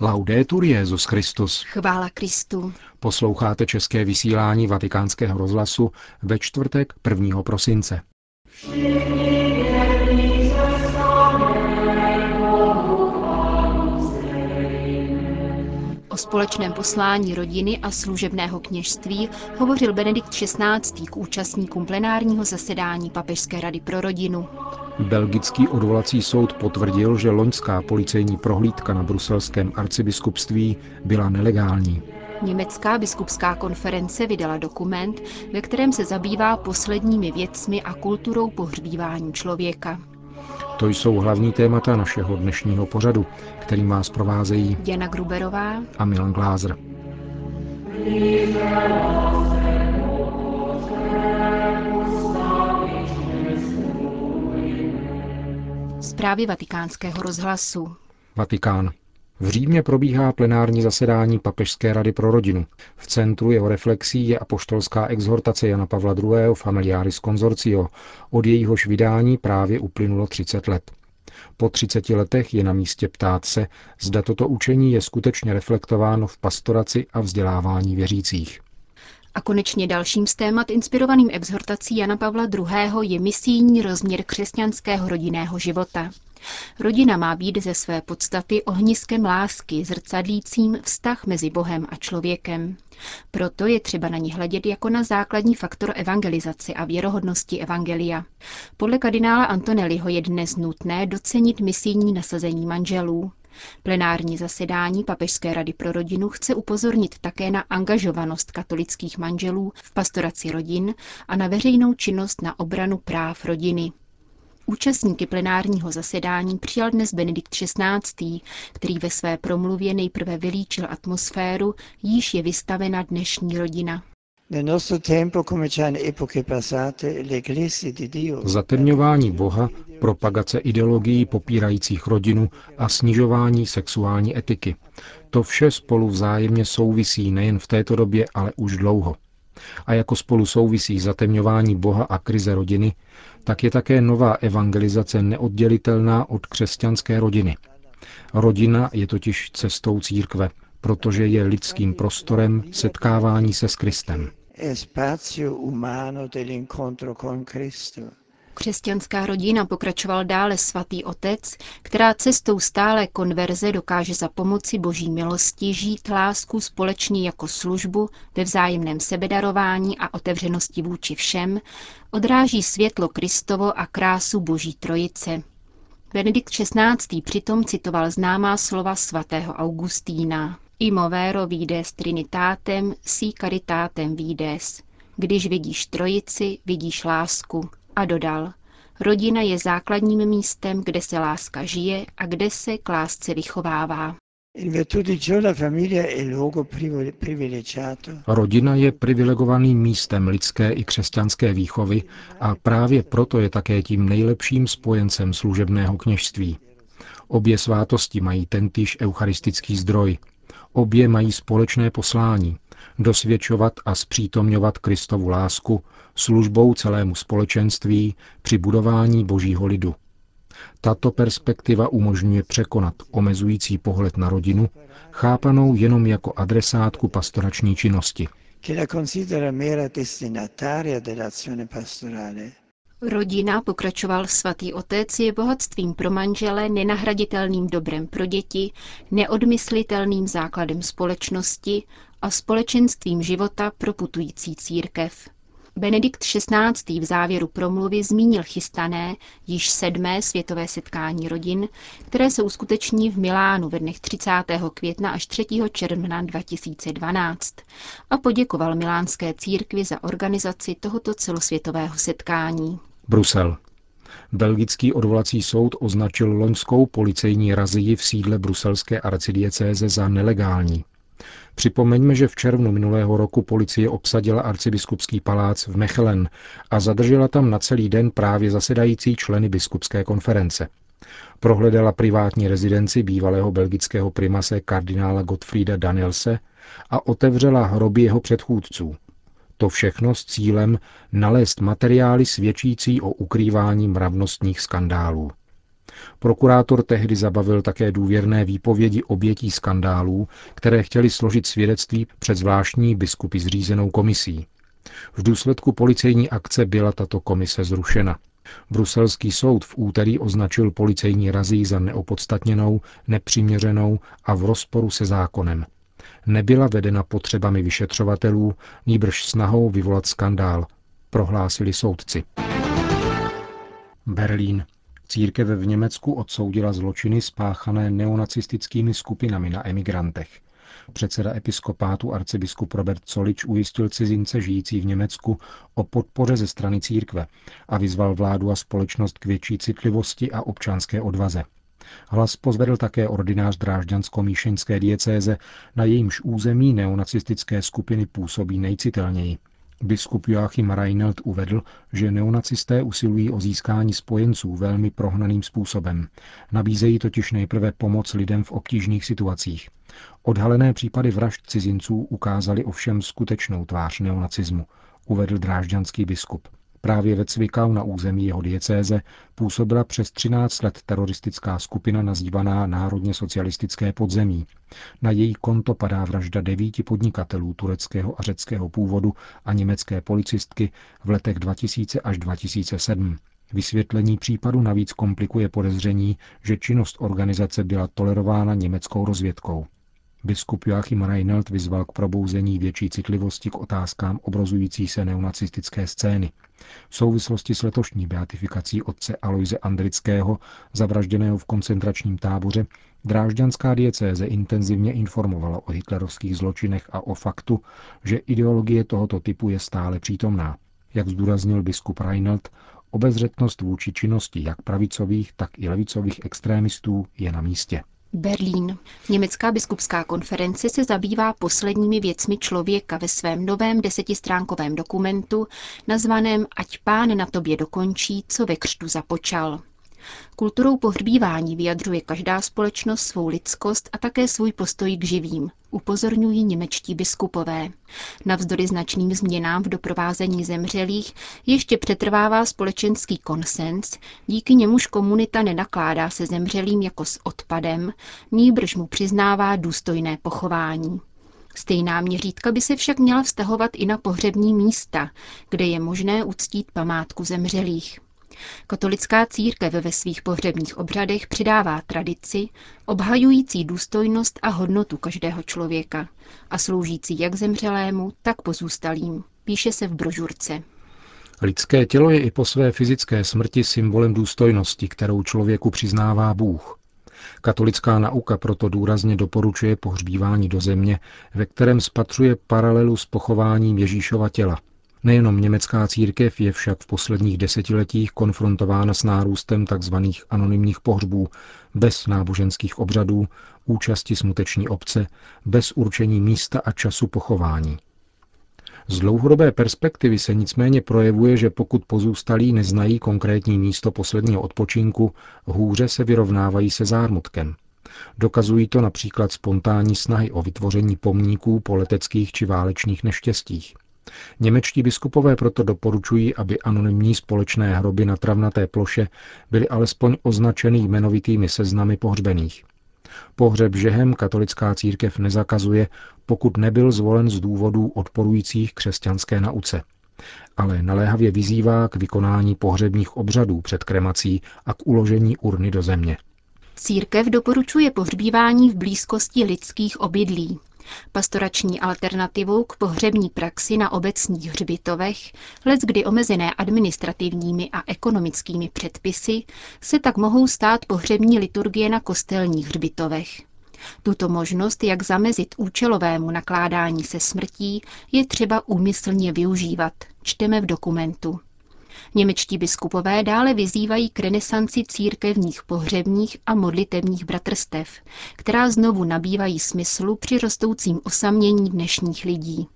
Laudetur Jezus Christus. Chvála Kristu. Posloucháte české vysílání Vatikánského rozhlasu ve čtvrtek 1. prosince. O společném poslání rodiny a služebného kněžství hovořil Benedikt XVI. k účastníkům plenárního zasedání Papežské rady pro rodinu. Belgický odvolací soud potvrdil, že loňská policejní prohlídka na bruselském arcibiskupství byla nelegální. Německá biskupská konference vydala dokument, ve kterém se zabývá posledními věcmi a kulturou pohřbívání člověka. To jsou hlavní témata našeho dnešního pořadu, který vás provázejí Jana Gruberová a Milan Glázer. Zprávy vatikánského rozhlasu. Vatikán. V Římě probíhá plenární zasedání Papežské rady pro rodinu. V centru jeho reflexí je apoštolská exhortace Jana Pavla II. Familiaris Consortio. Od jejíhož vydání právě uplynulo 30 let. Po 30 letech je na místě ptát se, zda toto učení je skutečně reflektováno v pastoraci a vzdělávání věřících. A konečně dalším z témat inspirovaným exhortací Jana Pavla II. je misijní rozměr křesťanského rodinného života. Rodina má být ze své podstaty ohniskem lásky, zrcadlícím vztah mezi Bohem a člověkem. Proto je třeba na ní hledět jako na základní faktor evangelizace a věrohodnosti evangelia. Podle kardinála Antonelliho je dnes nutné docenit misijní nasazení manželů. Plenární zasedání Papežské rady pro rodinu chce upozornit také na angažovanost katolických manželů v pastoraci rodin a na veřejnou činnost na obranu práv rodiny. Účastníky plenárního zasedání přijal dnes Benedikt XVI., který ve své promluvě nejprve vylíčil atmosféru, již je vystavena dnešní rodina. Zatemňování Boha, propagace ideologií popírajících rodinu a snižování sexuální etiky. To vše spolu vzájemně souvisí nejen v této době, ale už dlouho. A jako spolu souvisí zatemňování Boha a krize rodiny, tak je také nová evangelizace neoddělitelná od křesťanské rodiny. Rodina je totiž cestou církve, protože je lidským prostorem setkávání se s Kristem. Křesťanská rodina pokračoval dále svatý otec, která cestou stále konverze dokáže za pomoci boží milosti žít lásku společně jako službu ve vzájemném sebedarování a otevřenosti vůči všem, odráží světlo Kristovo a krásu boží trojice. Benedikt XVI. přitom citoval známá slova svatého Augustína. Imovero vides trinitatem, si caritatem vides. Když vidíš trojici, vidíš lásku. A dodal, rodina je základním místem, kde se láska žije a kde se k lásce vychovává. Rodina je privilegovaným místem lidské i křesťanské výchovy a právě proto je také tím nejlepším spojencem služebného kněžství. Obě svátosti mají tentýž eucharistický zdroj. Obě mají společné poslání dosvědčovat a zpřítomňovat Kristovu lásku službou celému společenství při budování božího lidu. Tato perspektiva umožňuje překonat omezující pohled na rodinu, chápanou jenom jako adresátku pastorační činnosti. Rodina, pokračoval svatý otec, je bohatstvím pro manžele, nenahraditelným dobrem pro děti, neodmyslitelným základem společnosti a společenstvím života pro putující církev. Benedikt XVI. v závěru promluvy zmínil chystané již sedmé světové setkání rodin, které se uskuteční v Milánu ve dnech 30. května až 3. června 2012 a poděkoval milánské církvi za organizaci tohoto celosvětového setkání. Brusel. Belgický odvolací soud označil loňskou policejní razii v sídle bruselské arcidiecéze za nelegální. Připomeňme, že v červnu minulého roku policie obsadila arcibiskupský palác v Mechelen a zadržela tam na celý den právě zasedající členy biskupské konference. Prohledala privátní rezidenci bývalého belgického primase kardinála Gottfrieda Danielse a otevřela hroby jeho předchůdců. To všechno s cílem nalézt materiály svědčící o ukrývání mravnostních skandálů. Prokurátor tehdy zabavil také důvěrné výpovědi obětí skandálů, které chtěli složit svědectví před zvláštní biskupy zřízenou komisí. V důsledku policejní akce byla tato komise zrušena. Bruselský soud v úterý označil policejní razí za neopodstatněnou, nepřiměřenou a v rozporu se zákonem. Nebyla vedena potřebami vyšetřovatelů, nýbrž snahou vyvolat skandál, prohlásili soudci. Berlín. Církev v Německu odsoudila zločiny spáchané neonacistickými skupinami na emigrantech. Předseda episkopátu arcibiskup Robert Solič ujistil cizince žijící v Německu o podpoře ze strany církve a vyzval vládu a společnost k větší citlivosti a občanské odvaze. Hlas pozvedl také ordinář Drážďansko-Míšeňské diecéze, na jejímž území neonacistické skupiny působí nejcitelněji. Biskup Joachim Reinelt uvedl, že neonacisté usilují o získání spojenců velmi prohnaným způsobem. Nabízejí totiž nejprve pomoc lidem v obtížných situacích. Odhalené případy vražd cizinců ukázaly ovšem skutečnou tvář neonacismu, uvedl drážďanský biskup. Právě ve Cvikau na území jeho diecéze působila přes 13 let teroristická skupina nazývaná Národně socialistické podzemí. Na její konto padá vražda devíti podnikatelů tureckého a řeckého původu a německé policistky v letech 2000 až 2007. Vysvětlení případu navíc komplikuje podezření, že činnost organizace byla tolerována německou rozvědkou. Biskup Joachim Reinelt vyzval k probouzení větší citlivosti k otázkám obrozující se neonacistické scény. V souvislosti s letošní beatifikací otce Aloise Andrického, zavražděného v koncentračním táboře, Drážďanská diecéze intenzivně informovala o hitlerovských zločinech a o faktu, že ideologie tohoto typu je stále přítomná. Jak zdůraznil biskup Reinelt, obezřetnost vůči činnosti jak pravicových, tak i levicových extrémistů je na místě. Berlín. Německá biskupská konference se zabývá posledními věcmi člověka ve svém novém desetistránkovém dokumentu, nazvaném Ať pán na tobě dokončí, co ve křtu započal. Kulturou pohřbívání vyjadřuje každá společnost svou lidskost a také svůj postoj k živým, upozorňují němečtí biskupové. Navzdory značným změnám v doprovázení zemřelých ještě přetrvává společenský konsens, díky němuž komunita nenakládá se zemřelým jako s odpadem, nýbrž mu přiznává důstojné pochování. Stejná měřítka by se však měla vztahovat i na pohřební místa, kde je možné uctít památku zemřelých. Katolická církev ve svých pohřebních obřadech přidává tradici, obhajující důstojnost a hodnotu každého člověka a sloužící jak zemřelému, tak pozůstalým, píše se v brožurce. Lidské tělo je i po své fyzické smrti symbolem důstojnosti, kterou člověku přiznává Bůh. Katolická nauka proto důrazně doporučuje pohřbívání do země, ve kterém spatřuje paralelu s pochováním Ježíšova těla – Nejenom německá církev je však v posledních desetiletích konfrontována s nárůstem tzv. anonymních pohřbů bez náboženských obřadů, účasti smuteční obce, bez určení místa a času pochování. Z dlouhodobé perspektivy se nicméně projevuje, že pokud pozůstalí neznají konkrétní místo posledního odpočinku, hůře se vyrovnávají se zármutkem. Dokazují to například spontánní snahy o vytvoření pomníků po leteckých či válečných neštěstích. Němečtí biskupové proto doporučují, aby anonymní společné hroby na travnaté ploše byly alespoň označeny jmenovitými seznamy pohřbených. Pohřeb žehem katolická církev nezakazuje, pokud nebyl zvolen z důvodů odporujících křesťanské nauce. Ale naléhavě vyzývá k vykonání pohřebních obřadů před kremací a k uložení urny do země. Církev doporučuje pohřbívání v blízkosti lidských obydlí. Pastorační alternativou k pohřební praxi na obecních hřbitovech, kdy omezené administrativními a ekonomickými předpisy, se tak mohou stát pohřební liturgie na kostelních hřbitovech. Tuto možnost, jak zamezit účelovému nakládání se smrtí, je třeba úmyslně využívat, čteme v dokumentu. Němečtí biskupové dále vyzývají k renesanci církevních pohřebních a modlitevních bratrstev, která znovu nabývají smyslu při rostoucím osamění dnešních lidí.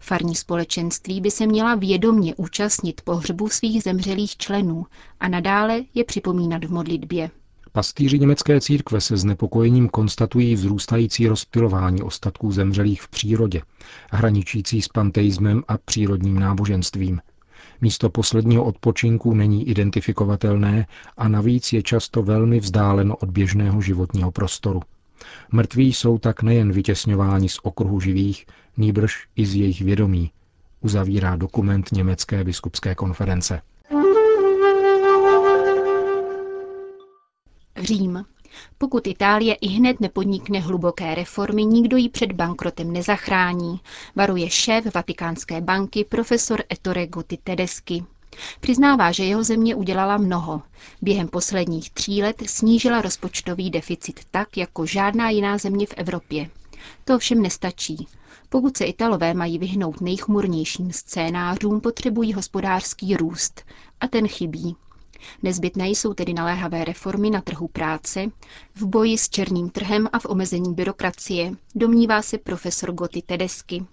Farní společenství by se měla vědomně účastnit pohřbu svých zemřelých členů a nadále je připomínat v modlitbě. Pastýři německé církve se znepokojením konstatují vzrůstající rozptilování ostatků zemřelých v přírodě, hraničící s panteismem a přírodním náboženstvím. Místo posledního odpočinku není identifikovatelné a navíc je často velmi vzdáleno od běžného životního prostoru. Mrtví jsou tak nejen vytěsňováni z okruhu živých, nýbrž i z jejich vědomí, uzavírá dokument Německé biskupské konference. Řím. Pokud Itálie i hned nepodnikne hluboké reformy, nikdo ji před bankrotem nezachrání, varuje šéf Vatikánské banky profesor Ettore Gotti Tedeschi. Přiznává, že jeho země udělala mnoho. Během posledních tří let snížila rozpočtový deficit tak, jako žádná jiná země v Evropě. To všem nestačí. Pokud se Italové mají vyhnout nejchmurnějším scénářům, potřebují hospodářský růst. A ten chybí. Nezbytné jsou tedy naléhavé reformy na trhu práce, v boji s černým trhem a v omezení byrokracie, domnívá se profesor Gotti Tedesky.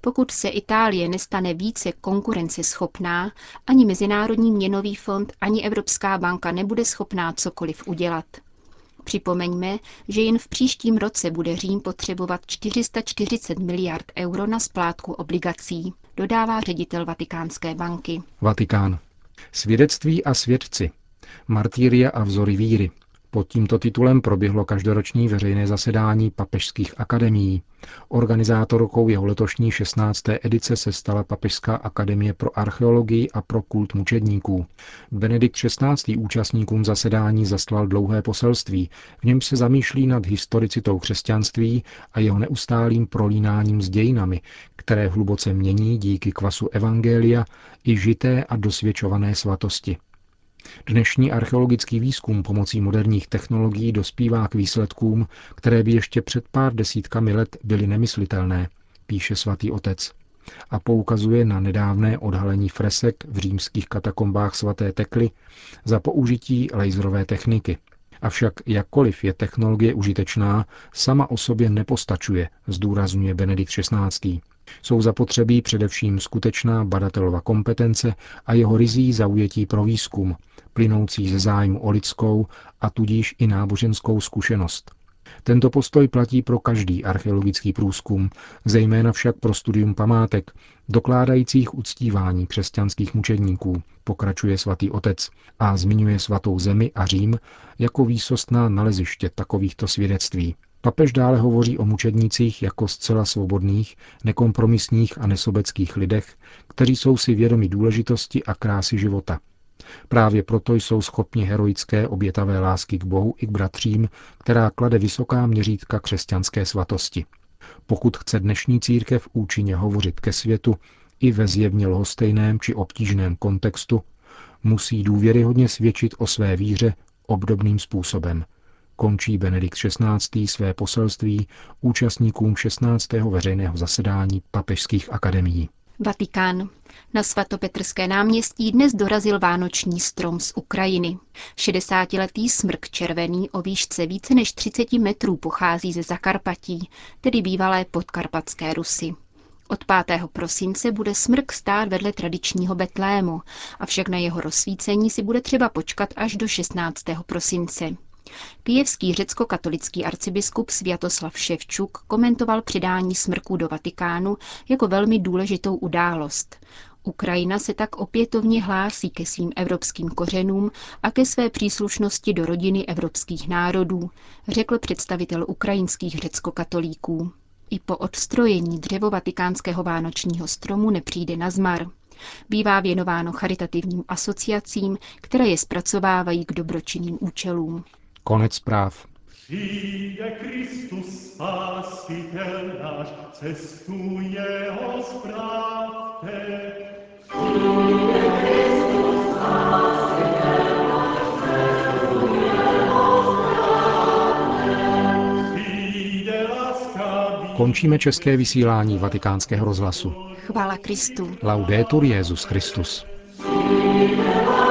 Pokud se Itálie nestane více konkurenceschopná, ani Mezinárodní měnový fond, ani Evropská banka nebude schopná cokoliv udělat. Připomeňme, že jen v příštím roce bude Řím potřebovat 440 miliard euro na splátku obligací, dodává ředitel Vatikánské banky. Vatikán. Svědectví a svědci. Martýria a vzory víry. Pod tímto titulem proběhlo každoroční veřejné zasedání papežských akademií. Organizátorkou jeho letošní 16. edice se stala Papežská akademie pro archeologii a pro kult mučedníků. Benedikt XVI. účastníkům zasedání zaslal dlouhé poselství, v něm se zamýšlí nad historicitou křesťanství a jeho neustálým prolínáním s dějinami, které hluboce mění díky kvasu evangelia i žité a dosvědčované svatosti. Dnešní archeologický výzkum pomocí moderních technologií dospívá k výsledkům, které by ještě před pár desítkami let byly nemyslitelné, píše svatý otec a poukazuje na nedávné odhalení fresek v římských katakombách svaté Tekly za použití laserové techniky. Avšak jakkoliv je technologie užitečná, sama o sobě nepostačuje, zdůrazňuje Benedikt XVI. Jsou zapotřebí především skutečná badatelova kompetence a jeho rizí zaujetí pro výzkum, plynoucí ze zájmu o lidskou a tudíž i náboženskou zkušenost. Tento postoj platí pro každý archeologický průzkum, zejména však pro studium památek, dokládajících uctívání křesťanských mučedníků, pokračuje svatý otec a zmiňuje svatou zemi a Řím jako výsostná naleziště takovýchto svědectví. Papež dále hovoří o mučednících jako zcela svobodných, nekompromisních a nesobeckých lidech, kteří jsou si vědomi důležitosti a krásy života. Právě proto jsou schopni heroické obětavé lásky k Bohu i k bratřím, která klade vysoká měřítka křesťanské svatosti. Pokud chce dnešní církev účinně hovořit ke světu i ve zjevně lhostejném či obtížném kontextu, musí důvěryhodně svědčit o své víře obdobným způsobem – končí Benedikt XVI. své poselství účastníkům 16. veřejného zasedání papežských akademií. Vatikán. Na svatopetrské náměstí dnes dorazil vánoční strom z Ukrajiny. 60-letý smrk červený o výšce více než 30 metrů pochází ze Zakarpatí, tedy bývalé podkarpatské Rusy. Od 5. prosince bude smrk stát vedle tradičního Betlému, avšak na jeho rozsvícení si bude třeba počkat až do 16. prosince. Kijevský řecko-katolický arcibiskup Sviatoslav Ševčuk komentoval přidání smrků do Vatikánu jako velmi důležitou událost. Ukrajina se tak opětovně hlásí ke svým evropským kořenům a ke své příslušnosti do rodiny evropských národů, řekl představitel ukrajinských řecko-katolíků. I po odstrojení dřevo vatikánského vánočního stromu nepřijde na zmar. Bývá věnováno charitativním asociacím, které je zpracovávají k dobročinným účelům. Konec zpráv. Přijde Kristus spasitel náš, cestu jeho zprávte. Přijde Kristus spasitel náš, cestu jeho Končíme české vysílání vatikánského rozhlasu. Chvála Kristu. Laudetur Jezus Christus. Láska